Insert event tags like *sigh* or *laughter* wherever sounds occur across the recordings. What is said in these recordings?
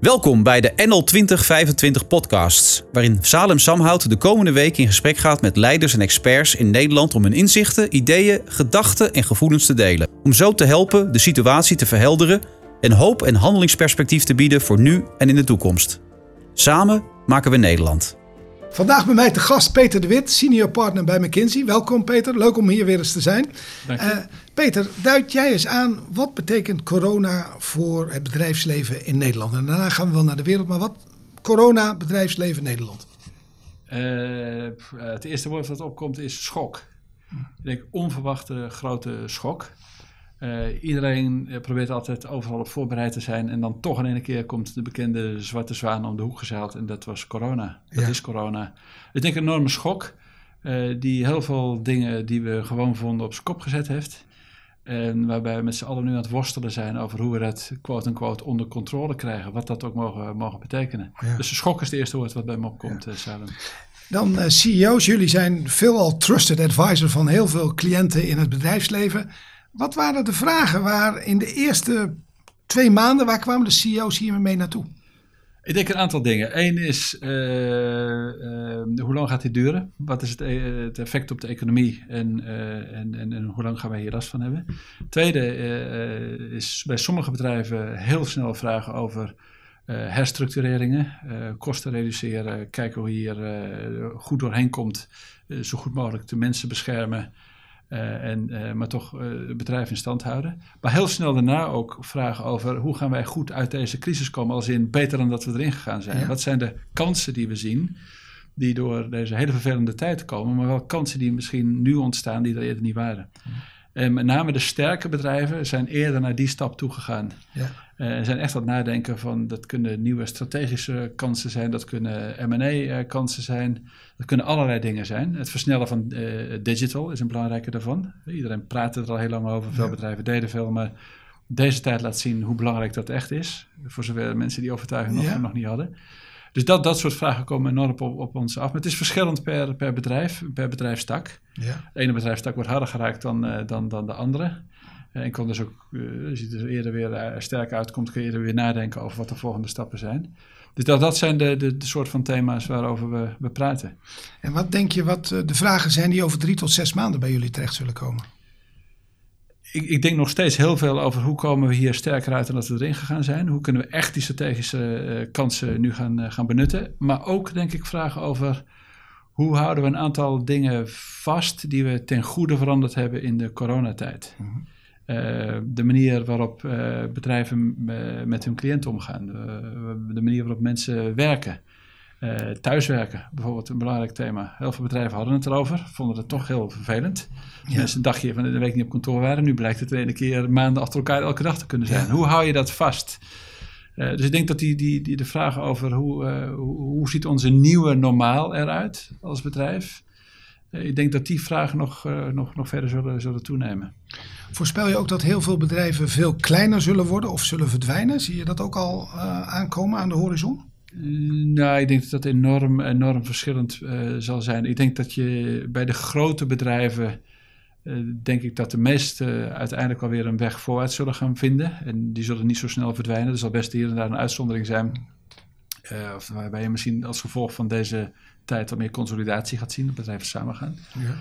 Welkom bij de NL 2025 podcasts, waarin Salem Samhout de komende week in gesprek gaat met leiders en experts in Nederland om hun inzichten, ideeën, gedachten en gevoelens te delen. Om zo te helpen de situatie te verhelderen en hoop en handelingsperspectief te bieden voor nu en in de toekomst. Samen maken we Nederland. Vandaag bij mij te gast Peter de Wit, senior partner bij McKinsey. Welkom Peter, leuk om hier weer eens te zijn. Dank je. Eh, Peter, duid jij eens aan wat betekent corona voor het bedrijfsleven in Nederland? En daarna gaan we wel naar de wereld, maar wat corona, bedrijfsleven Nederland? Eh, het eerste woord dat opkomt is schok. Ik denk onverwachte grote schok. Eh, iedereen eh, probeert altijd overal op voorbereid te zijn. En dan toch in één keer komt de bekende zwarte zwaan om de hoek gezeild. En dat was corona. Dat Ja. is corona. Ik denk een enorme schok. eh, die heel veel dingen die we gewoon vonden op zijn kop gezet heeft. En waarbij we met z'n allen nu aan het worstelen zijn over hoe we dat quote-unquote onder controle krijgen. Wat dat ook mogen, mogen betekenen. Ja. Dus schok is het eerste woord wat bij me opkomt, eh, Salem. Dan eh, CEO's, jullie zijn veelal trusted advisor van heel veel cliënten in het bedrijfsleven. Wat waren de vragen waar in de eerste twee maanden, waar kwamen de CEO's hiermee mee naartoe? Ik denk een aantal dingen. Eén is, eh, eh, hoe lang gaat dit duren? Wat is het, eh, het effect op de economie en, en, en, en hoe lang gaan wij hier last van hebben? Tweede is bij sommige bedrijven heel snel vragen over herstructureringen, kosten reduceren, kijken hoe je hier goed doorheen komt, zo goed mogelijk de mensen beschermen. Eh, en, eh, maar toch eh, het bedrijf in stand houden. Maar heel snel daarna ook vragen over hoe gaan wij goed uit deze crisis komen, als in beter dan dat we erin gegaan zijn. Ja. Wat zijn de kansen die we zien, die door deze hele vervelende tijd komen, maar wel kansen die misschien nu ontstaan die er eerder niet waren. En met name de sterke bedrijven zijn eerder naar die stap toegegaan. Ja. Eh, zijn echt aan het nadenken van dat kunnen nieuwe strategische kansen zijn, dat kunnen M&A-kansen zijn, dat kunnen allerlei dingen zijn. Het versnellen van eh, digital is een belangrijke daarvan. Iedereen praat er al heel lang over, veel Ja. bedrijven deden veel, maar deze tijd laat zien hoe belangrijk dat echt is. Voor zover mensen die overtuiging nog, Ja. nog niet hadden. Dus dat, dat soort vragen komen enorm op, op ons af. Maar het is verschillend per, per bedrijf, per bedrijfstak. Ja. De ene bedrijfstak wordt harder geraakt dan, eh, dan, dan de andere. Eh, En kon dus ook, eh, als je er eerder weer eh, sterk uitkomt, kun je er weer nadenken over wat de volgende stappen zijn. Dus dat, dat zijn de, de, de soort van thema's waarover we, we praten. En wat denk je wat eh, de vragen zijn die over drie tot zes maanden bij jullie terecht zullen komen? Ik, ik denk nog steeds heel veel over hoe komen we hier sterker uit dan dat we erin gegaan zijn. Hoe kunnen we echt die strategische eh, kansen nu gaan, eh, gaan benutten. Maar ook denk ik vragen over hoe houden we een aantal dingen vast die we ten goede veranderd hebben in de coronatijd. Eh, de manier waarop bedrijven met hun cliënten omgaan. De manier waarop mensen werken. Eh, thuiswerken, bijvoorbeeld een belangrijk thema. Heel veel bedrijven hadden het erover, vonden het toch heel vervelend. Ja. Mensen een dagje van de week niet op kantoor waren. Nu blijkt het de ene keer maanden achter elkaar elke dag te kunnen zijn. Ja. Hoe hou je dat vast? Eh, dus ik denk dat die, die, die de vraag over hoe, eh, hoe, hoe ziet onze nieuwe normaal eruit als bedrijf. ik denk dat die vragen nog, nog, nog verder zullen, zullen toenemen. Voorspel je ook dat heel veel bedrijven veel kleiner zullen worden of zullen verdwijnen? Zie je dat ook al aankomen aan de horizon? Nou, ik denk dat dat enorm, enorm verschillend eh, zal zijn. Ik denk dat je bij de grote bedrijven, eh, denk ik dat de meesten uiteindelijk alweer een weg vooruit zullen gaan vinden. En die zullen niet zo snel verdwijnen. Er zal best hier en daar een uitzondering zijn. eh, of waarbij je misschien als gevolg van deze tijd wat meer consolidatie gaat zien, dat bedrijven samengaan. Ja.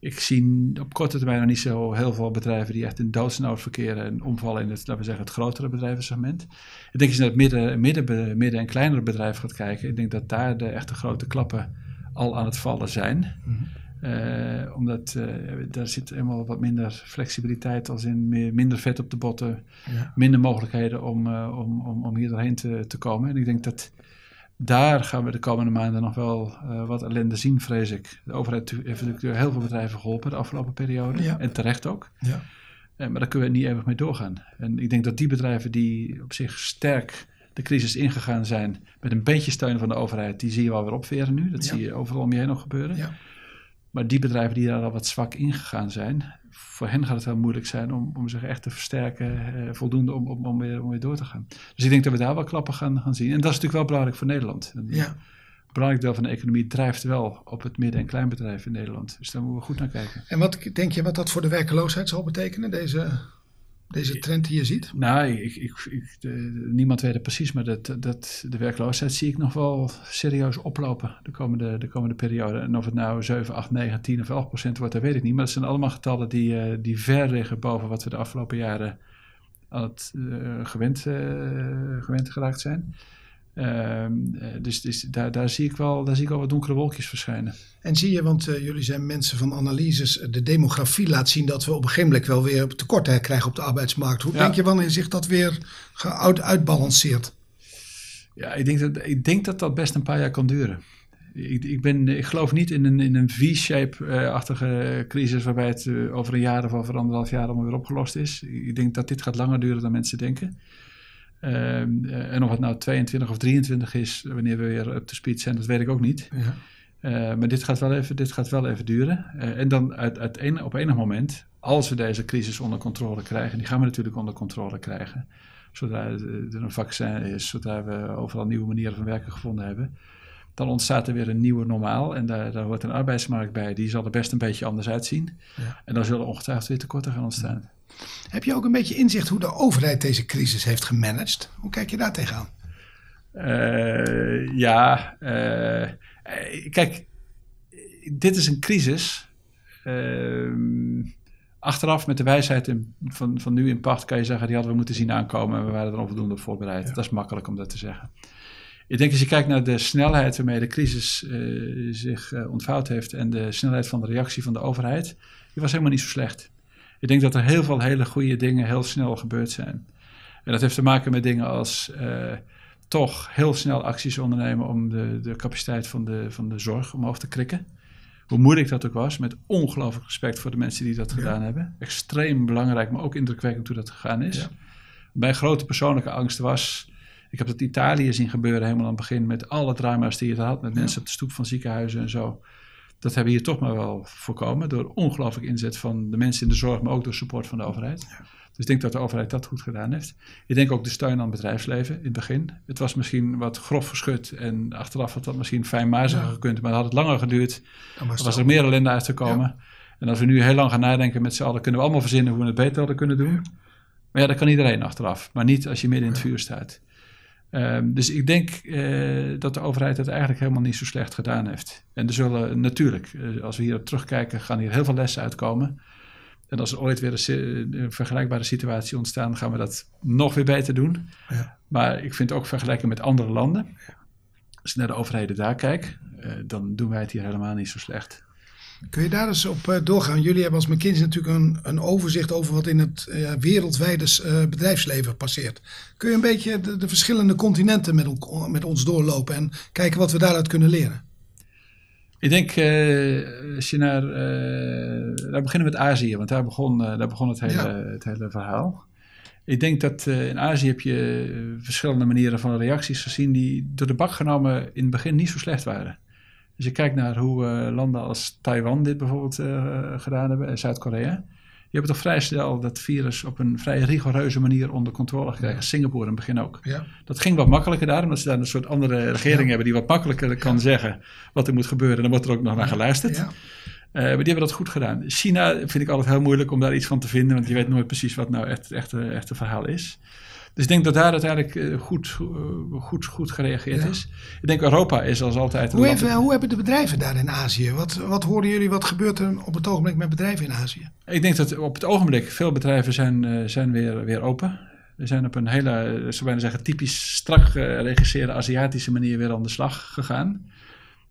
Ik zie op korte termijn nog niet zo heel veel bedrijven die echt in doodsnood verkeren en omvallen in het, laten we zeggen, het grotere bedrijvensegment. Ik denk als je naar het midden, midden, midden- en kleinere bedrijf gaat kijken, ik denk dat daar de echte grote klappen al aan het vallen zijn. Eh, omdat eh, daar zit helemaal wat minder flexibiliteit als in meer, minder vet op de botten, Ja. minder mogelijkheden om, eh, om, om, om hier doorheen te, te komen. En ik denk dat daar gaan we de komende maanden nog wel eh, wat ellende zien, vrees ik. De overheid heeft natuurlijk heel veel bedrijven geholpen de afgelopen periode. Ja. En terecht ook. Ja. Eh, maar daar kunnen we niet eeuwig mee doorgaan. En ik denk dat die bedrijven die op zich sterk de crisis ingegaan zijn, met een beetje steun van de overheid, die zie je wel weer opveren nu. Dat Ja. zie je overal om je heen nog gebeuren. Ja. Maar die bedrijven die daar al wat zwak ingegaan zijn, voor hen gaat het heel moeilijk zijn om, om zich echt te versterken, eh, voldoende om, om, om, weer, om weer door te gaan. Dus ik denk dat we daar wel klappen gaan, gaan zien. En dat is natuurlijk wel belangrijk voor Nederland. Een Ja. belangrijk deel van de economie drijft wel op het midden- en kleinbedrijf in Nederland. Dus daar moeten we goed naar kijken. En wat denk je wat dat voor de werkeloosheid zal betekenen, deze Deze trend die je ziet? Nou, ik, ik, ik, de, niemand weet het precies, maar dat, dat, de werkloosheid zie ik nog wel serieus oplopen de komende, de komende periode. En of het nou 7, 8, 9, 10 of 11 procent wordt, dat weet ik niet. Maar dat zijn allemaal getallen die, uh, die ver liggen boven wat we de afgelopen jaren aan het uh, gewend, uh, gewend geraakt zijn. Ehm, dus, dus daar, daar, zie ik wel, daar zie ik wel wat donkere wolkjes verschijnen. En zie je, want uh, jullie zijn mensen van analyses, de demografie laat zien dat we op een gegeven moment wel weer tekorten krijgen op de arbeidsmarkt. Hoe ja. denk je wanneer zich dat weer uitbalanceert? Ja, ik denk, dat, ik denk dat dat best een paar jaar kan duren. Ik, ik, ben, ik geloof niet in een, in een V-shape-achtige crisis waarbij het over een jaar of over anderhalf jaar allemaal weer opgelost is. Ik denk dat dit gaat langer duren dan mensen denken. Um, en of het nou 22 of 23 is, wanneer we weer up to speed zijn, dat weet ik ook niet. Ja. Uh, maar dit gaat wel even, dit gaat wel even duren. Uh, en dan uit, uit een, op enig moment, als we deze crisis onder controle krijgen, die gaan we natuurlijk onder controle krijgen, zodra er een vaccin is, zodra we overal nieuwe manieren van werken gevonden hebben, dan ontstaat er weer een nieuwe normaal. En daar, daar hoort een arbeidsmarkt bij, die zal er best een beetje anders uitzien. Ja. En dan zullen ongetwijfeld weer tekorten gaan ontstaan. Heb je ook een beetje inzicht hoe de overheid deze crisis heeft gemanaged? Hoe kijk je daar tegenaan? Uh, ja, uh, kijk, dit is een crisis. Uh, achteraf met de wijsheid van, van nu in pacht kan je zeggen, die hadden we moeten zien aankomen en we waren er onvoldoende op voorbereid. Ja. Dat is makkelijk om dat te zeggen. Ik denk als je kijkt naar de snelheid waarmee de crisis zich ontvouwd heeft en de snelheid van de reactie van de overheid, die was helemaal niet zo slecht. Ik denk dat er heel veel hele goede dingen heel snel gebeurd zijn. En dat heeft te maken met dingen als uh, toch heel snel acties ondernemen om de, de capaciteit van de, van de zorg omhoog te krikken. Hoe moeilijk dat ook was, met ongelooflijk respect voor de mensen die dat ja. gedaan hebben. Extreem belangrijk, maar ook indrukwekkend hoe dat gegaan is. Ja. Mijn grote persoonlijke angst was. Ik heb dat Italië zien gebeuren helemaal aan het begin met alle drama's die het had. Met mensen op de stoep van ziekenhuizen en zo. Dat hebben we hier toch maar wel voorkomen door ongelooflijk inzet van de mensen in de zorg, maar ook door support van de overheid. Ja. Dus ik denk dat de overheid dat goed gedaan heeft. Ik denk ook de steun aan het bedrijfsleven in het begin. Het was misschien wat grof verschut en achteraf had dat misschien fijnmaziger ja. gekund, maar had het langer geduurd. Dan was, was er meer ellende uitgekomen. Ja. En als we nu heel lang gaan nadenken met z'n allen, kunnen we allemaal verzinnen hoe we het beter hadden kunnen doen. Maar ja, dat kan iedereen achteraf, maar niet als je midden in het vuur staat. Um, dus ik denk uh, dat de overheid het eigenlijk helemaal niet zo slecht gedaan heeft. En er zullen natuurlijk, uh, als we hierop terugkijken, gaan hier heel veel lessen uitkomen. En als er ooit weer een, een vergelijkbare situatie ontstaan, gaan we dat nog weer beter doen. Ja. Maar ik vind ook vergelijken met andere landen. Als ik naar de overheden daar kijk, uh, dan doen wij het hier helemaal niet zo slecht. Kun je daar eens op uh, doorgaan? Jullie hebben als McKinsey natuurlijk een, een overzicht over wat in het uh, wereldwijde uh, bedrijfsleven passeert. Kun je een beetje de, de verschillende continenten met, met, ons doorlopen en kijken wat we daaruit kunnen leren? Ik denk, als je naar, daar beginnen we met Azië, want daar begon, daar begon het, hele, ja. het hele verhaal. Ik denk dat in Azië heb je verschillende manieren van reacties gezien die door de bak genomen in het begin niet zo slecht waren. Als je kijkt naar hoe uh, landen als Taiwan dit bijvoorbeeld uh, gedaan hebben en Zuid-Korea. Die hebben toch vrij snel dat virus op een vrij rigoureuze manier onder controle gekregen. Ja. Singapore in het begin ook. Ja. Dat ging wat makkelijker daar, omdat ze daar een soort andere regering ja. hebben die wat makkelijker kan zeggen wat er moet gebeuren. Dan wordt er ook nog naar geluisterd. Uh, maar die hebben dat goed gedaan. China vind ik altijd heel moeilijk om daar iets van te vinden, want je weet nooit precies wat nou echt, echt, echt een verhaal is. Dus ik denk dat daar uiteindelijk goed, goed, goed gereageerd ja. is. Ik denk Europa is als altijd... Hoe, hoe hebben de bedrijven daar in Azië? Wat, wat hoorden jullie, wat gebeurt er op het ogenblik met bedrijven in Azië? Ik denk dat op het ogenblik veel bedrijven zijn, zijn weer, weer open. We zijn op een hele, zo bijna zeggen, typisch strak geregisseerde Aziatische manier weer aan de slag gegaan.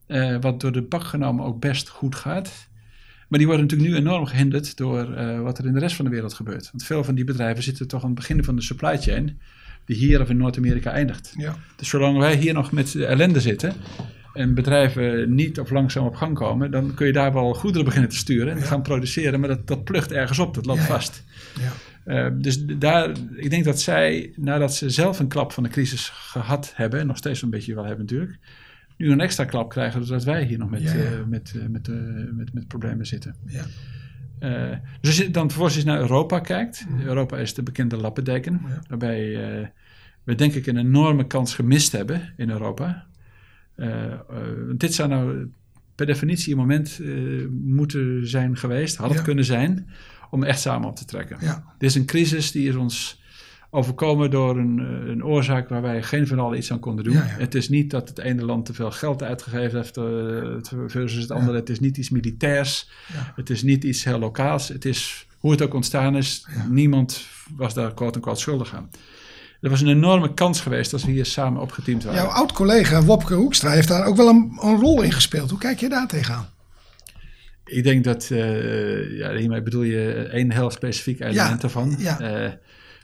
Uh, wat door de bak genomen ook best goed gaat. Maar die worden natuurlijk nu enorm gehinderd door uh, wat er in de rest van de wereld gebeurt. Want veel van die bedrijven zitten toch aan het begin van de supply chain, die hier of in Noord-Amerika eindigt. Ja. Dus zolang wij hier nog met ellende zitten en bedrijven niet of langzaam op gang komen, dan kun je daar wel goederen beginnen te sturen en ja. gaan produceren, maar dat, dat plucht ergens op, dat loopt ja, vast. Uh, dus daar, ik denk dat zij, nadat ze zelf een klap van de crisis gehad hebben, en nog steeds een beetje wel hebben natuurlijk, nu een extra klap krijgen, zodat wij hier nog met, ja, ja. Uh, met, uh, met, uh, met, met problemen zitten. Ja. dus als je dan vervolgens naar Europa kijkt. Europa is de bekende lappendeken, waarbij we denk ik een enorme kans gemist hebben in Europa. dit zou nou per definitie een moment moeten zijn geweest, had het kunnen zijn, om echt samen op te trekken. Dit is een crisis die is ons overkomen door een, eh, een oorzaak waar wij geen van allen iets aan konden doen. Ja, ja. Het is niet dat het ene land te veel geld uitgegeven heeft eh, versus het andere. Het is niet iets militairs. Het is niet iets heel lokaals. Het is hoe het ook ontstaan is. Niemand was daar quote-unquote schuldig aan. Er was een enorme kans geweest als we hier samen opgeteamd waren. Jouw oud-collega Wopke Hoekstra heeft daar ook wel een, een rol in gespeeld. Hoe kijk je daar tegenaan? Ik denk dat, eh, ja, hiermee bedoel je één heel specifiek element ervan. ja.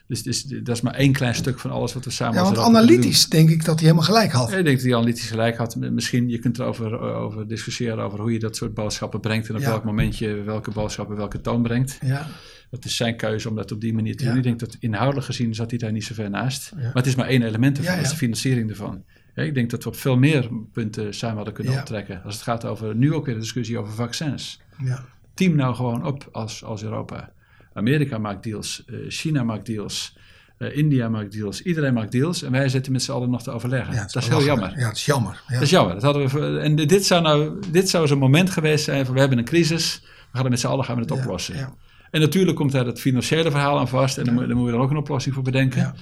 Dus, dus dat is maar één klein stuk van alles wat we samen Ja, want analytisch denk ik dat hij helemaal gelijk had. doen. Ik denk dat hij analytisch gelijk had. Misschien, je kunt erover over discussiëren over hoe je dat soort boodschappen brengt. En op Ja. welk moment je welke boodschappen welke toon brengt. Ja, Dat is zijn keuze om dat op die manier te Ja. doen. Ik denk dat inhoudelijk gezien zat hij daar niet zo ver naast. Ja. Maar het is maar één element ervan, Ja, dat is ja. de financiering ervan. Ja, ik denk dat we op veel meer punten samen hadden kunnen Ja. optrekken. Als het gaat over, nu ook weer de discussie over vaccins. ja, Team nou gewoon op als, als Europa. Amerika maakt deals, eh, China maakt deals, eh, India maakt deals. Iedereen maakt deals en wij zitten met z'n allen nog te overleggen. ja. dat is heel jammer. Ja, het is jammer. Ja. Dat is jammer. Dat hadden we, en dit zou, nou, dit zou zo'n moment geweest zijn van we hebben een crisis. We gaan er met z'n allen gaan we het Ja, oplossen. ja. En natuurlijk komt daar het financiële verhaal aan vast. En dan, moet- dan moeten we er ook een oplossing voor bedenken.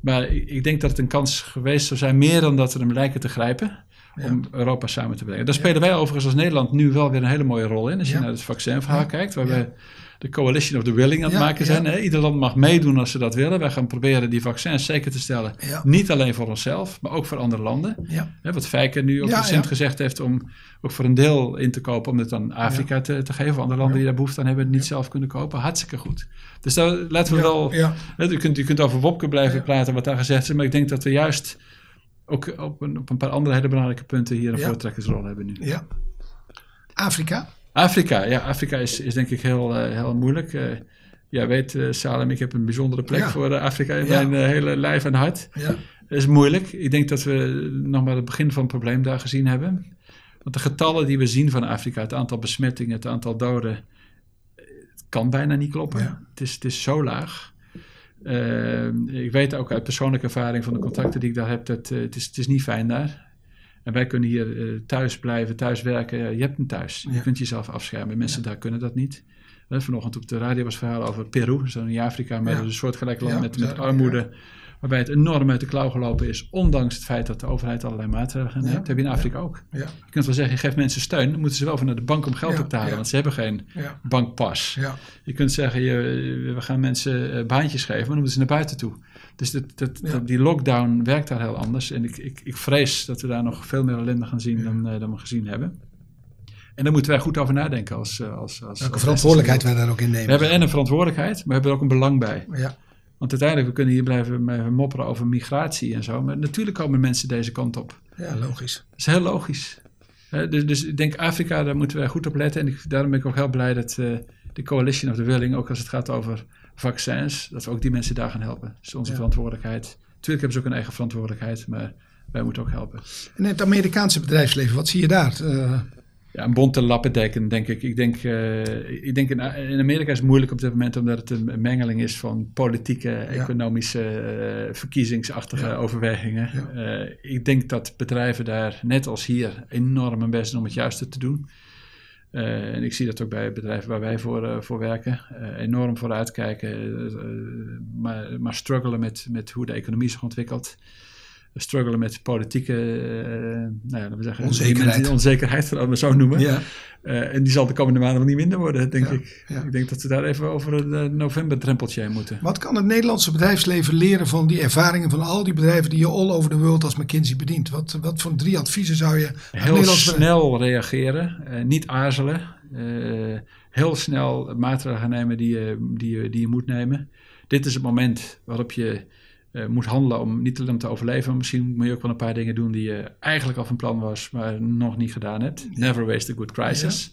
Maar ik, ik denk dat het een kans geweest zou zijn, meer dan dat we hem lijken te grijpen, om Europa samen te brengen. Daar spelen wij overigens als Nederland nu wel weer een hele mooie rol in. Als je naar het vaccinverhaal kijkt, waar we de coalition of the willing aan het Ja, maken ja. zijn. Hè? Ieder land mag meedoen als ze dat willen. Wij gaan proberen die vaccins zeker te stellen. Ja. Niet alleen voor onszelf, maar ook voor andere landen. Hè, wat Fijker nu ook recent gezegd heeft om ook voor een deel in te kopen, om het aan Afrika te, te geven. Andere landen die daar behoefte aan hebben, het niet zelf kunnen kopen. Hartstikke goed. Dus daar laten we wel. hè, U, kunt, u kunt over Wopke blijven praten, wat daar gezegd is. Maar ik denk dat we juist ook op een, op een paar andere hele belangrijke punten hier een voortrekkersrol hebben nu. ja. Afrika? Afrika, ja, Afrika is, is denk ik heel, eh, heel moeilijk. Eh ja, weet eh, Salem, ik heb een bijzondere plek Ja. voor Afrika in Ja. mijn hele lijf en hart. Ja. Dat is moeilijk. Ik denk dat we nog maar het begin van het probleem daar gezien hebben. Want de getallen die we zien van Afrika, het aantal besmettingen, het aantal doden, het kan bijna niet kloppen. Ja. Het, is, het is zo laag. Ik weet ook uit persoonlijke ervaring van de contacten die ik daar heb, dat het, is, het is niet fijn daar. En wij kunnen hier eh, thuis blijven, thuis werken. Je hebt een thuis. Je kunt jezelf afschermen. Mensen daar kunnen dat niet. Eh, vanochtend op de radio was verhaal over Peru, zo'n in Afrika, maar een soortgelijk land met, met armoede. Waarbij het enorm uit de klauw gelopen is, ondanks het feit dat de overheid allerlei maatregelen neemt. Ja, Dat heb je in Afrika ook. Ja. Je kunt wel zeggen, je geeft mensen steun, dan moeten ze wel van naar de bank om geld op te halen, want ze hebben geen bankpas. Ja. Je kunt zeggen, je, we gaan mensen eh, baantjes geven, maar dan moeten ze naar buiten toe. Dus dat, dat, Ja. dat- die lockdown werkt daar heel anders. En ik, ik, ik vrees dat we daar nog veel meer ellende gaan zien dan, eh, dan we gezien hebben. En daar moeten wij goed over nadenken als, eh, als, als Welke verantwoordelijkheid wij daar ook in nemen. We hebben en een verantwoordelijkheid, maar we hebben er ook een belang bij. Ja. Want uiteindelijk, we kunnen hier blijven mopperen over migratie en zo. Maar natuurlijk komen mensen deze kant op. ja, logisch. Dat is heel logisch. Dus, dus ik denk Afrika, daar moeten wij goed op letten. En ik, daarom ben ik ook heel blij dat eh, de Coalition of the Willing, ook als het gaat over vaccins, dat we ook die mensen daar gaan helpen. Dat is onze Ja. verantwoordelijkheid. Natuurlijk hebben ze ook een eigen verantwoordelijkheid, maar wij moeten ook helpen. En het Amerikaanse bedrijfsleven, wat zie je daar? Eh, Ja, een bonte lappendeken, denk ik. Ik denk, eh, ik denk in, in Amerika is het moeilijk op dit moment omdat het een, mengeling is van politieke, economische, eh, verkiezingsachtige Ja. overwegingen. Ja. Ik denk dat bedrijven daar, net als hier, enorm hun best doen om het juiste te doen. Eh, en ik zie dat ook bij bedrijven waar wij voor, eh, voor werken. Eh, enorm vooruitkijken, maar, maar struggelen met, met hoe de economie zich ontwikkelt. Struggelen met politieke eh, nou ja, we zeggen, Onzekerheid. onzekerheid, laten we het zo noemen. ja. Eh, en die zal de komende maanden wel niet minder worden, denk Ja, ik. Ik denk dat we daar even over een eh, november-drempeltje heen moeten. Wat kan het Nederlandse bedrijfsleven leren van die ervaringen van al die bedrijven die je all over the world als McKinsey bedient? Wat, wat voor drie adviezen zou je Heel snel reageren, niet aarzelen. heel snel maatregelen nemen die je, die, je, die je moet nemen. Dit is het moment waarop je eh, moet handelen om niet alleen te overleven. maar Misschien moet je ook wel een paar dingen doen die je eigenlijk al van plan was, maar nog niet gedaan hebt. Never waste a good crisis.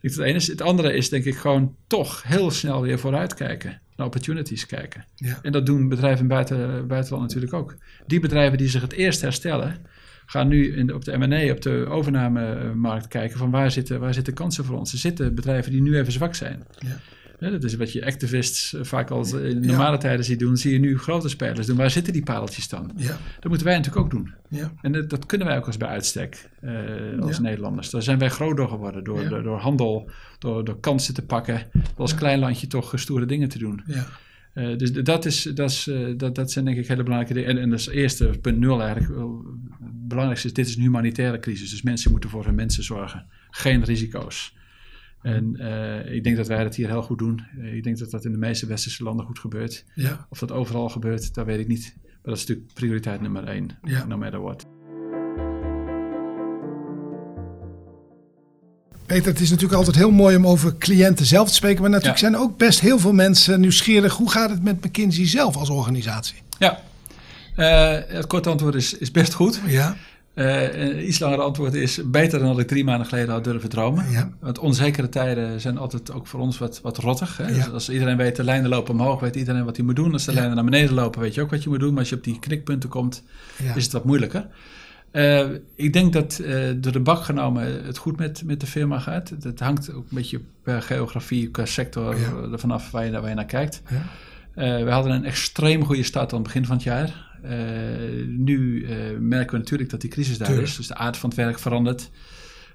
Ik Het, ene is. het andere is denk ik gewoon toch heel snel weer vooruitkijken. Naar opportunities kijken. Ja. En dat doen bedrijven in buiten, buitenland natuurlijk ook. Die bedrijven die zich het eerst herstellen, gaan nu in de, op de M&A, op de overnamemarkt kijken van waar zitten, waar zitten kansen voor ons. Er zitten bedrijven die nu even zwak zijn. Ja. Dat is wat je activists eh, vaak al in normale tijden ziet doen. Zie je nu grote spelers doen. Waar zitten die pareltjes dan? Ja. Dat moeten wij natuurlijk ook doen. Ja. En dat, dat kunnen wij ook als bij uitstek eh, als. Nederlanders. Daar zijn wij groot door geworden. Door, door, door handel, door, door kansen te pakken. Als klein landje toch stoere dingen te doen. Ja. Eh, dus dat, is, dat, is, eh, dat, dat zijn denk ik hele belangrijke dingen. En, en dat is eerste, punt nul eigenlijk. Het belangrijkste is, dit is een humanitaire crisis. Dus mensen moeten voor hun mensen zorgen. Geen risico's. En eh, ik denk dat wij dat hier heel goed doen. Eh, ik denk dat dat in de meeste westerse landen goed gebeurt. Ja. Of dat overal gebeurt, dat weet ik niet. Maar dat is natuurlijk prioriteit nummer één. Ja. No matter what. Peter, het is natuurlijk altijd heel mooi om over cliënten zelf te spreken. Maar natuurlijk Ja. zijn ook best heel veel mensen nieuwsgierig. Hoe gaat het met McKinsey zelf als organisatie? Ja, Eh, het korte antwoord is, is best goed. Ja. Eh, een iets langere antwoord is beter dan dat ik drie maanden geleden had durven dromen. Ja. Want onzekere tijden zijn altijd ook voor ons wat, wat rottig. Hè? Ja. Dus als iedereen weet, de lijnen lopen omhoog, weet iedereen wat hij moet doen. Als de Ja. lijnen naar beneden lopen, weet je ook wat je moet doen. Maar als je op die knikpunten komt, is het wat moeilijker. Eh, ik denk dat eh, door de bak genomen het goed met, met de firma gaat. Het hangt ook een beetje per geografie, per sector Ja. eh, ervan af waar je, waar je naar kijkt. We hadden een extreem goede start aan het begin van het jaar. Eh, nu eh, merken we natuurlijk dat die crisis daar Tuurlijk. is. Dus de aard van het werk verandert.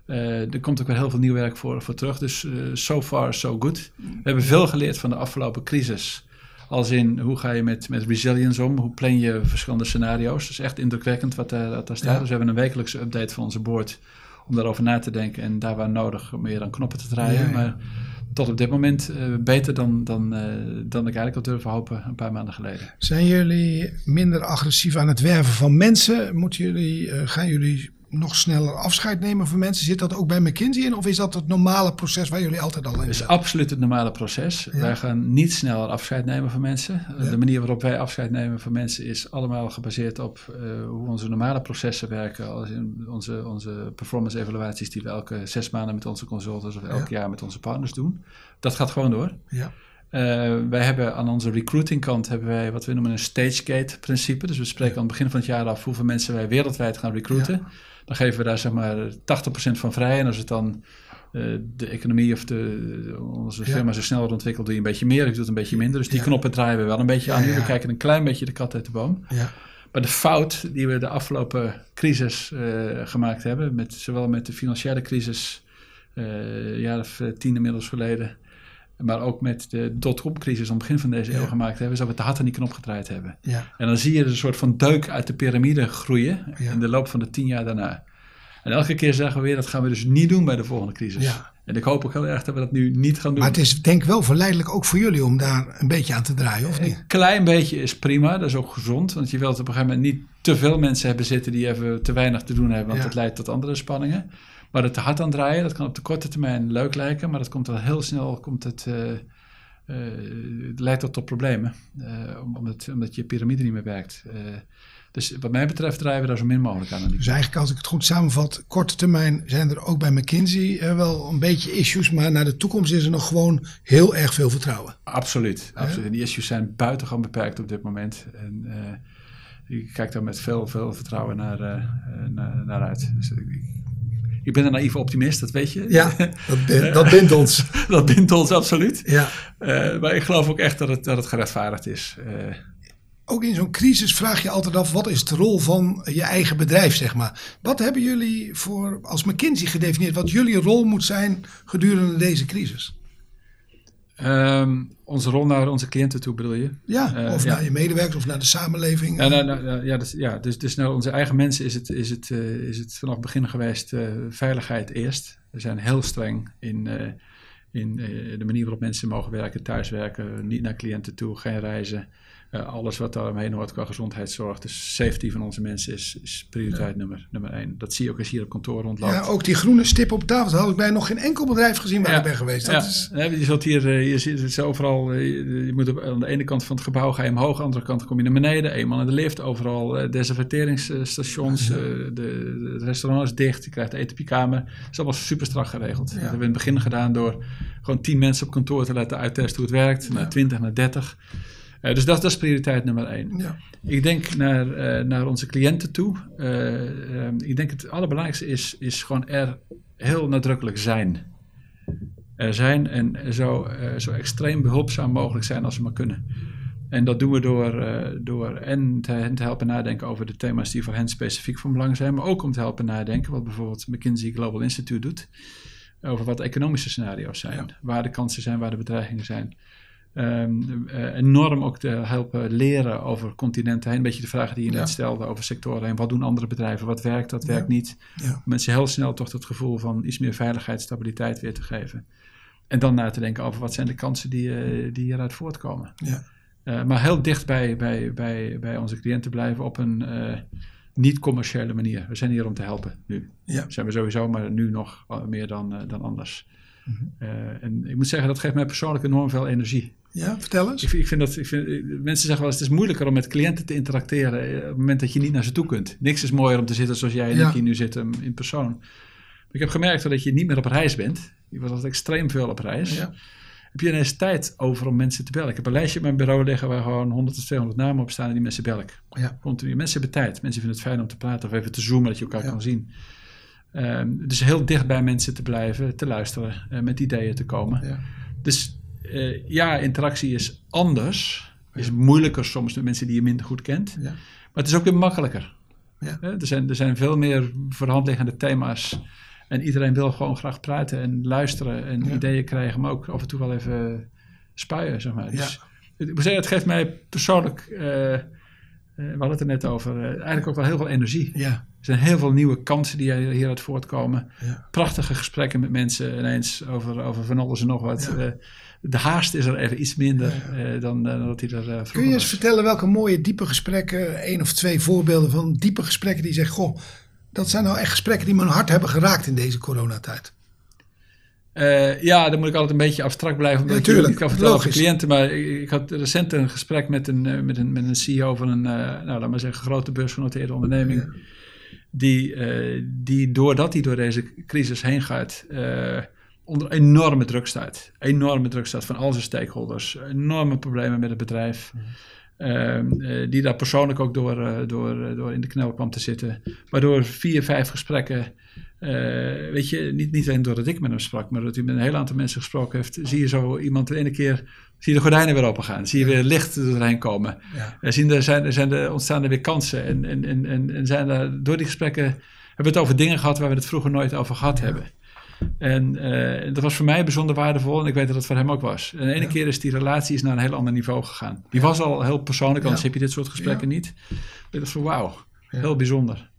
Eh, er komt ook weer heel veel nieuw werk voor, voor terug. Dus so far, so good. We hebben veel geleerd van de afgelopen crisis. Als in, hoe ga je met, met resilience om? Hoe plan je verschillende scenario's? Dat is echt indrukwekkend wat daar, wat daar staat. Ja. Dus we hebben een wekelijkse update van onze board om daarover na te denken en daar waar nodig meer aan knoppen te draaien. Ja, ja. Maar tot op dit moment eh, beter dan, dan, eh, dan ik eigenlijk had durven hopen een paar maanden geleden. Zijn jullie minder agressief aan het werven van mensen? Moeten jullie, eh, gaan jullie nog sneller afscheid nemen van mensen? Zit dat ook bij McKinsey in? Of is dat het normale proces waar jullie altijd al in Het is zitten? absoluut het normale proces. Ja. Wij gaan niet sneller afscheid nemen van mensen. Ja. De manier waarop wij afscheid nemen van mensen is allemaal gebaseerd op eh, hoe onze normale processen werken. Als in onze, onze performance evaluaties die we elke zes maanden met onze consultants of elk Ja. jaar met onze partners doen. Dat gaat gewoon door. Ja. Eh, wij hebben aan onze recruiting kant hebben wij wat we noemen een stage gate principe. Dus we spreken aan het begin van het jaar af hoeveel mensen wij wereldwijd gaan recruiten. Dan geven we daar zeg maar 80% van vrij. En als het dan eh, de economie of de, onze Ja. firma zo sneller ontwikkelt, doe je een beetje meer, ik doe het een beetje minder. Dus die Ja. knoppen draaien we wel een beetje aan. We kijken een klein beetje de kat uit de boom. Ja. Maar de fout die we de afgelopen crisis eh, gemaakt hebben, met, zowel met de financiële crisis, een jaar of tien inmiddels geleden, maar ook met de dotcom-crisis aan het begin van deze Ja. eeuw gemaakt hebben, is dat we te hard aan die knop gedraaid hebben. Ja. En dan zie je dus een soort van deuk uit de piramide groeien Ja. in de loop van de tien jaar daarna. En elke keer zeggen we weer, dat gaan we dus niet doen bij de volgende crisis. Ja. En ik hoop ook heel erg dat we dat nu niet gaan doen. Maar het is denk ik wel verleidelijk ook voor jullie om daar een beetje aan te draaien, of niet? Een klein beetje is prima, dat is ook gezond. Want je wilt op een gegeven moment niet te veel mensen hebben zitten die even te weinig te doen hebben, want dat leidt tot andere spanningen. Maar het te hard aan draaien, dat kan op de korte termijn leuk lijken, maar dat komt wel heel snel, komt het, het leidt tot, tot problemen, eh, omdat, omdat je piramide niet meer werkt. Dus wat mij betreft draaien we daar zo min mogelijk aan. Dus eigenlijk als ik het goed samenvat, korte termijn zijn er ook bij McKinsey wel een beetje issues. Maar naar de toekomst is er nog gewoon heel erg veel vertrouwen. Absoluut, absoluut. En die issues zijn buitengewoon beperkt op dit moment. En ik kijk daar met veel, veel vertrouwen naar, naar, naar uit. Dus ik, ik ben een naïeve optimist, dat weet je. Ja, dat, bin- *laughs* dat bindt ons. dat bindt ons absoluut. Ja. Eh, maar ik geloof ook echt dat het, dat het gerechtvaardigd is. Eh, Ook in zo'n crisis vraag je altijd af, wat is de rol van je eigen bedrijf, zeg maar. Wat hebben jullie voor, als McKinsey gedefinieerd, wat jullie rol moet zijn gedurende deze crisis? Ehm, onze rol naar onze cliënten toe bedoel je? Ja, Eh, of ja. naar je medewerkers of naar de samenleving. Ja, nou, nou, ja, dus, ja dus, dus naar onze eigen mensen is het, is het, eh, is het vanaf het begin geweest eh, veiligheid eerst. We zijn heel streng in, in de manier waarop mensen mogen werken, thuiswerken, niet naar cliënten toe, geen reizen. Eh, alles wat daaromheen hoort qua gezondheidszorg. Dus safety van onze mensen is, is prioriteit nummer, nummer één. Dat zie je ook als je hier op kantoor rondloopt. ja, ook die groene stip op tafel, dat had ik bij nog geen enkel bedrijf gezien waar Ja, ik ben geweest. Dat ja, is, hè, je zult hier, eh, je ziet het is overal, eh, je, moet op, aan de ene kant van het gebouw ga je omhoog, aan de andere kant kom je naar beneden. Eenmaal in de lift, overal desinfecteringsstations, de, de, het restaurant is dicht, je krijgt eten op je kamer. Het is allemaal super strak geregeld. Dat hebben we in het begin gedaan door gewoon tien mensen op kantoor te laten uittesten hoe het werkt, naar 20, naar 30. Eh, dus dat, dat is prioriteit nummer één. ja. Ik denk naar, eh, naar onze cliënten toe. Eh, ik denk het allerbelangrijkste is, is gewoon er heel nadrukkelijk zijn. er zijn en zo, zo extreem behulpzaam mogelijk zijn als we maar kunnen. En dat doen we door, door en te, hen te helpen nadenken over de thema's die voor hen specifiek van belang zijn, maar ook om te helpen nadenken wat bijvoorbeeld McKinsey Global Institute doet over wat economische scenario's zijn, waar de kansen zijn, waar de bedreigingen zijn. Ehm, eh, enorm ook te helpen leren over continenten heen. Een beetje de vragen die je Ja. net stelde over sectoren heen. Wat doen andere bedrijven? Wat werkt, wat Ja. werkt niet? Ja. Om mensen heel snel toch het gevoel van iets meer veiligheid, stabiliteit weer te geven. En dan na te denken over wat zijn de kansen die, eh, die hieruit voortkomen. Ja. Eh, maar heel dicht bij, bij, bij, bij onze cliënten blijven op een niet-commerciële manier. We zijn hier om te helpen nu. Ja. Zijn we sowieso, maar nu nog meer dan, dan anders. Mhm. En ik moet zeggen, dat geeft mij persoonlijk enorm veel energie. Ja, vertel eens. Ik, ik vind dat, ik vind, eh, mensen zeggen wel eens, het is moeilijker om met cliënten te interacteren eh, op het moment dat je niet naar ze toe kunt. Niks is mooier om te zitten zoals jij en Ja. ik hier nu zitten in persoon. Maar ik heb gemerkt dat je niet meer op reis bent. Je was altijd extreem veel op reis. Ja. Heb je ineens tijd over om mensen te bellen? Ik heb een lijstje op mijn bureau liggen waar gewoon 100 of 200 namen op staan en die mensen bel ik. Ja. Continu. Mensen hebben tijd. Mensen vinden het fijn om te praten of even te zoomen dat je elkaar kan zien. Ehm, dus heel dicht bij mensen te blijven, te luisteren, eh, met ideeën te komen. Ja. Dus eh, ja, interactie is anders. Is moeilijker soms met mensen die je minder goed kent. Ja. Maar het is ook weer makkelijker. Ja. Er, zijn, er zijn veel meer voor de hand liggende thema's. En iedereen wil gewoon graag praten en luisteren en Ja. ideeën krijgen, maar ook af en toe wel even spuien, zeg maar. Dus, Ja. ik moet zeggen, het geeft mij persoonlijk, eh, we hadden het er net over, eigenlijk ook wel heel veel energie. Ja. Er zijn heel veel nieuwe kansen die hieruit voortkomen. Ja. Prachtige gesprekken met mensen ineens over, over van alles en nog wat. Ja. De haast is er even iets minder Ja, eh, dan, dan dat hij er eh, vroeger Kun je eens was. vertellen welke mooie diepe gesprekken, één of twee voorbeelden van diepe gesprekken die zegt, goh, dat zijn nou echt gesprekken die mijn hart hebben geraakt in deze coronatijd. Eh, ja, dan moet ik altijd een beetje abstract blijven. Omdat Ja, ik niet kan vertellen over cliënten. Maar ik, ik had recent een gesprek met een, eh, met een, met een CEO van een, eh, nou, laat maar zeggen, grote beursgenoteerde onderneming. Die, eh, die doordat hij door deze crisis heen gaat, eh, onder enorme druk staat. Enorme druk staat van al zijn stakeholders. Enorme problemen met het bedrijf. Ehm, eh, die daar persoonlijk ook door, eh, door, eh, door in de knel kwam te zitten. Waardoor vier, vijf gesprekken, weet je, niet, niet alleen doordat ik met hem sprak, maar dat hij met een heel aantal mensen gesproken heeft, zie je zo iemand de ene keer, zie je de gordijnen weer open gaan, zie je weer licht er doorheen komen. Ja. Er, zien, er, zijn, er, zijn er ontstaan er weer kansen en, en, en, en, en zijn er, door die gesprekken hebben we het over dingen gehad waar we het vroeger nooit over gehad hebben. En eh, dat was voor mij bijzonder waardevol en ik weet dat het voor hem ook was. En de ene Ja. keer is die relatie is naar een heel ander niveau gegaan. Die was al heel persoonlijk, anders Ja. heb je dit soort gesprekken niet. Ik dacht van wauw, heel bijzonder.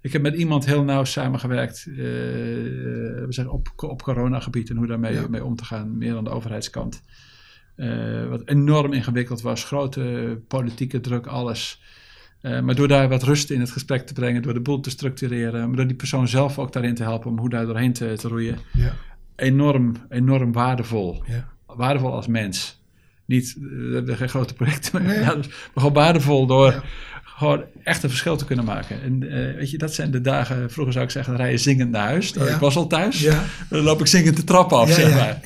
Ik heb met iemand heel nauw samengewerkt eh, we zeggen op, op coronagebied en hoe daarmee mee om te gaan, meer aan de overheidskant. Eh, wat enorm ingewikkeld was, grote politieke druk, alles. Eh, maar door daar wat rust in het gesprek te brengen, door de boel te structureren, maar door die persoon zelf ook daarin te helpen om hoe daar doorheen te, te roeien, Ja. enorm, enorm waardevol. Ja. Waardevol als mens. Niet, eh, we hebben geen grote projecten, maar, Nee. ja, *laughs* maar gewoon waardevol door Ja. gewoon echt een verschil te kunnen maken. En eh, weet je, dat zijn de dagen, vroeger zou ik zeggen, rij je zingend naar huis. Ik was al thuis, Ja. dan loop ik zingend de trap af, zeg ja, maar.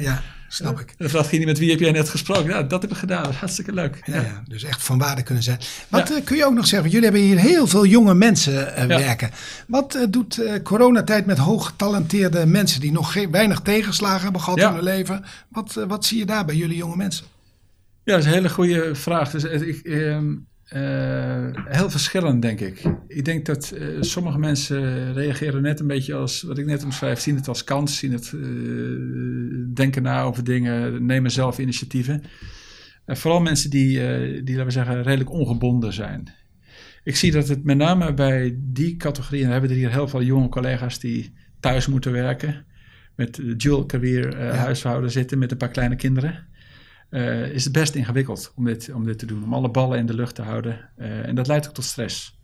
Snap ik. Dan vraagt iemand, met wie heb jij net gesproken? Nou, dat heb ik gedaan, hartstikke leuk. Ja, ja, dus echt van waarde kunnen zijn. Wat eh, kun je ook nog zeggen? Jullie hebben hier heel veel jonge mensen eh, werken. Wat eh, doet coronatijd met hooggetalenteerde mensen die nog geen, weinig tegenslagen hebben gehad in hun leven? Wat, wat zie je daar bij jullie jonge mensen? Ja, dat is een hele goede vraag. Dus, ik, eh, heel verschillend, denk ik. Ik denk dat eh, sommige mensen reageren net een beetje als, wat ik net omschrijf, zien het als kans, zien het, eh, denken na over dingen, nemen zelf initiatieven. En vooral mensen die, die, laten we zeggen, redelijk ongebonden zijn. Ik zie dat het met name bij die categorieën, we hebben er hier heel veel jonge collega's die thuis moeten werken, met dual career Ja. huishouden zitten met een paar kleine kinderen. Eh, is het best ingewikkeld om dit, om dit te doen, om alle ballen in de lucht te houden. Eh, en dat leidt ook tot stress.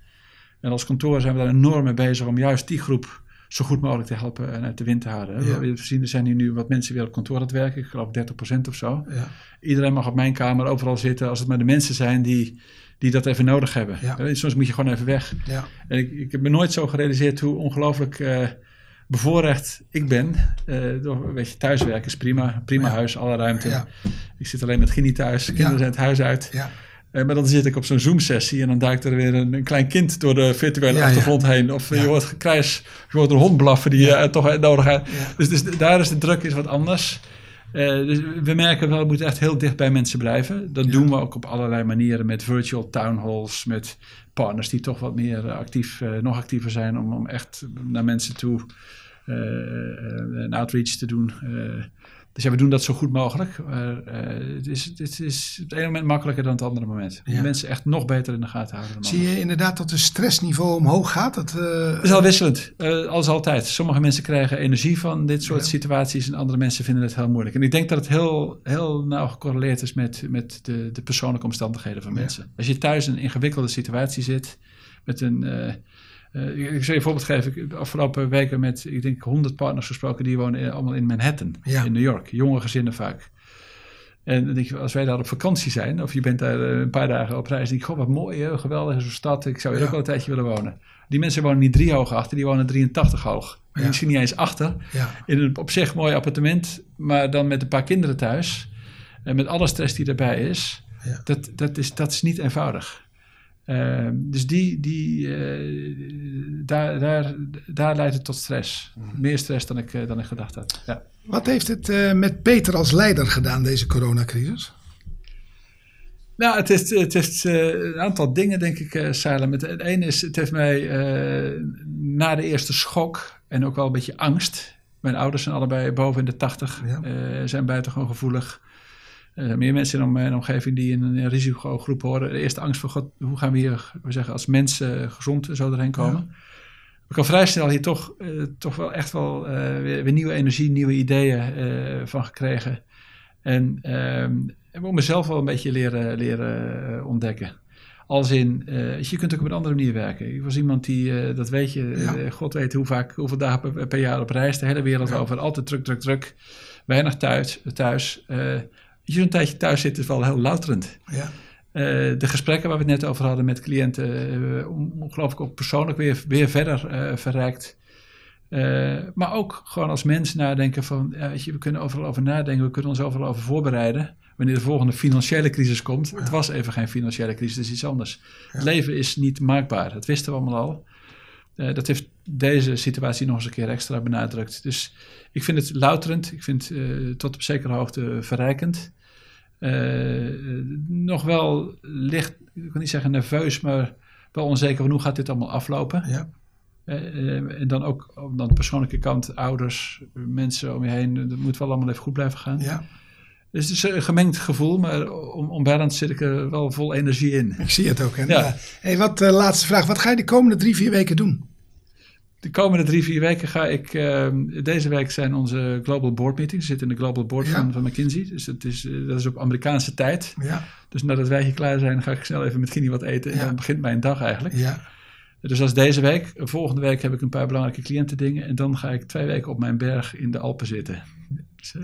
En als kantoor zijn we daar enorm mee bezig om juist die groep zo goed mogelijk te helpen en uit de wind te houden. Ja. We zien, er zijn hier nu wat mensen weer op kantoor aan het werken, ik geloof 30% of zo. Ja. Iedereen mag op mijn kamer overal zitten als het maar de mensen zijn die, die dat even nodig hebben. Ja. Eh, Soms moet je gewoon even weg. Ja. En ik, ik heb me nooit zo gerealiseerd hoe ongelooflijk bevoorrecht ik ben. Eh door, weet je, thuiswerken is prima. Prima Ja. huis, alle ruimte. Ja. Ik zit alleen met Ginny thuis. De kinderen Ja. zijn het huis uit. Ja. Eh, maar dan zit ik op zo'n Zoom-sessie en dan duikt er weer een, een klein kind door de virtuele achtergrond heen. Of eh, je hoort gekrijs, je hoort een hond blaffen die je eh, toch nodig hebt. Dus, dus daar is de druk is wat anders. Dus we merken wel, we moeten echt heel dicht bij mensen blijven. Dat doen we ook op allerlei manieren met virtual town halls, met partners die toch wat meer actief, nog actiever zijn om, om echt naar mensen toe een outreach te doen. Eh, dus ja, we doen dat zo goed mogelijk. Maar eh, het, is, het is op het ene moment makkelijker dan het andere moment. Ja. Mensen echt nog beter in de gaten houden. dan Zie je inderdaad dat het stressniveau omhoog gaat? Dat, eh, Het is al wisselend, eh, als altijd. Sommige mensen krijgen energie van dit soort Ja. situaties en andere mensen vinden het heel moeilijk. En ik denk dat het heel, heel nauw gecorreleerd is met, met de, de persoonlijke omstandigheden van Ja. mensen. Als je thuis in een ingewikkelde situatie zit, met een... eh, ik ik zal je een voorbeeld geven. Ik heb de afgelopen weken met, ik denk, 100 partners gesproken. Die wonen in- allemaal in Manhattan, Ja. in New York. Jonge gezinnen vaak. En dan denk je, als wij daar op vakantie zijn, of je bent daar eh, een paar dagen op reis, denk je, goh, wat mooi, hè, geweldig, zo'n stad. Ik zou hier Ja. ook wel een tijdje willen wonen. Die mensen wonen niet drie hoog achter, die wonen 83 hoog. Ja. Misschien niet eens achter. ja. In een op zich mooi appartement, maar dan met een paar kinderen thuis. En met alle stress die erbij is. Dat, dat, is dat is niet eenvoudig. Ehm, dus die, die, eh, daar, daar, daar leidt het tot stress. Mhm. Meer stress dan ik, eh, dan ik gedacht had. Ja. Wat heeft het eh, met Peter als leider gedaan, deze coronacrisis? Nou, het heeft, het heeft een aantal dingen, denk ik, eh Salem. Het, het ene is, het heeft mij eh, na de eerste schok en ook wel een beetje angst. Mijn ouders zijn allebei boven in de tachtig, Ja. eh, zijn buitengewoon gevoelig. Zijn meer mensen in mijn omgeving die in een risicogroep horen. De eerste angst voor, God, hoe gaan we hier, we zeggen, als mensen gezond zo erheen komen. Ik al vrij snel hier toch, eh, toch wel echt wel eh, weer, weer nieuwe energie, nieuwe ideeën eh, van gekregen. En ehm, heb ook mezelf wel een beetje leren, leren eh, ontdekken. Als in, eh, je kunt ook op een andere manier werken. Ik was iemand die, eh, dat weet je, Ja. eh, god weet hoe vaak, hoeveel dagen per, per jaar op reis, de hele wereld Ja. over. Altijd druk, druk, druk. Weinig thuis. thuis. Je, zo'n tijdje thuis zitten is wel heel louterend. Ja, Eh, de gesprekken waar we het net over hadden met cliënten, eh, on- ongelooflijk ook persoonlijk weer, weer verder eh, verrijkt. Maar ook gewoon als mens nadenken van, weet je, we kunnen overal over nadenken, we kunnen ons overal over voorbereiden. Wanneer de volgende financiële crisis komt. Het was even geen financiële crisis, het is iets anders. Het leven is niet maakbaar, dat wisten we allemaal al. Dat heeft deze situatie nog eens een keer extra benadrukt. Dus ik vind het louterend, ik vind het tot op zekere hoogte verrijkend. Eh, nog wel licht, ik wil niet zeggen nerveus, maar wel onzeker van hoe gaat dit allemaal aflopen. ja. Eh, eh, en dan ook op dan de persoonlijke kant, ouders, mensen om je heen, dat moet wel allemaal even goed blijven gaan. ja. Dus het is een gemengd gevoel, maar om, onbellend zit ik er wel vol energie in. Ik zie het ook. Hè? Ja. Hey, wat, laatste vraag. Wat ga je de komende drie, vier weken doen? De komende drie, vier weken ga ik. ehm, deze week zijn onze Global Board meetings. We zitten in de Global Board Ja. van, van McKinsey. Dus het is, eh, dat is op Amerikaanse tijd. Ja, Dus nadat wij hier klaar zijn, ga ik snel even met Gini wat eten. En dan begint mijn dag eigenlijk. ja. Dus dat is deze week. Volgende week heb ik een paar belangrijke cliëntendingen. En dan ga ik twee weken op mijn berg in de Alpen zitten.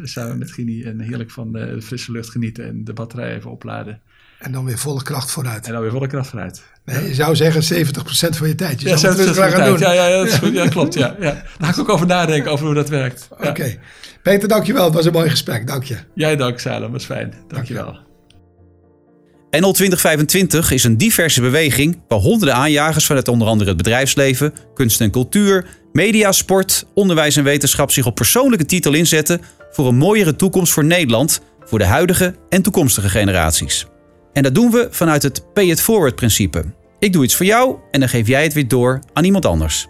Samen met Gini en heerlijk van de frisse lucht genieten. En de batterij even opladen. En dan weer volle kracht vooruit. En dan weer volle kracht vooruit. Nee, je zou zeggen 70% van je tijd. Je Ja, zou het zet- zet rustig aan voor gaan tijd. doen. Ja, ja, dat is goed. ja, *laughs* klopt. Ja, ja. Daar ga ik ook over nadenken, over hoe dat werkt. Ja. Oké. Peter, dankjewel. Het was een mooi gesprek. Dank je. Jij dank, Salem. was fijn. Dankjewel. NL 2025 is een diverse beweging waar honderden aanjagers vanuit onder andere het bedrijfsleven, kunst en cultuur, media, sport, onderwijs en wetenschap zich op persoonlijke titel inzetten voor een mooiere toekomst voor Nederland, voor de huidige en toekomstige generaties. En dat doen we vanuit het pay it forward principe. Ik doe iets voor jou en dan geef jij het weer door aan iemand anders.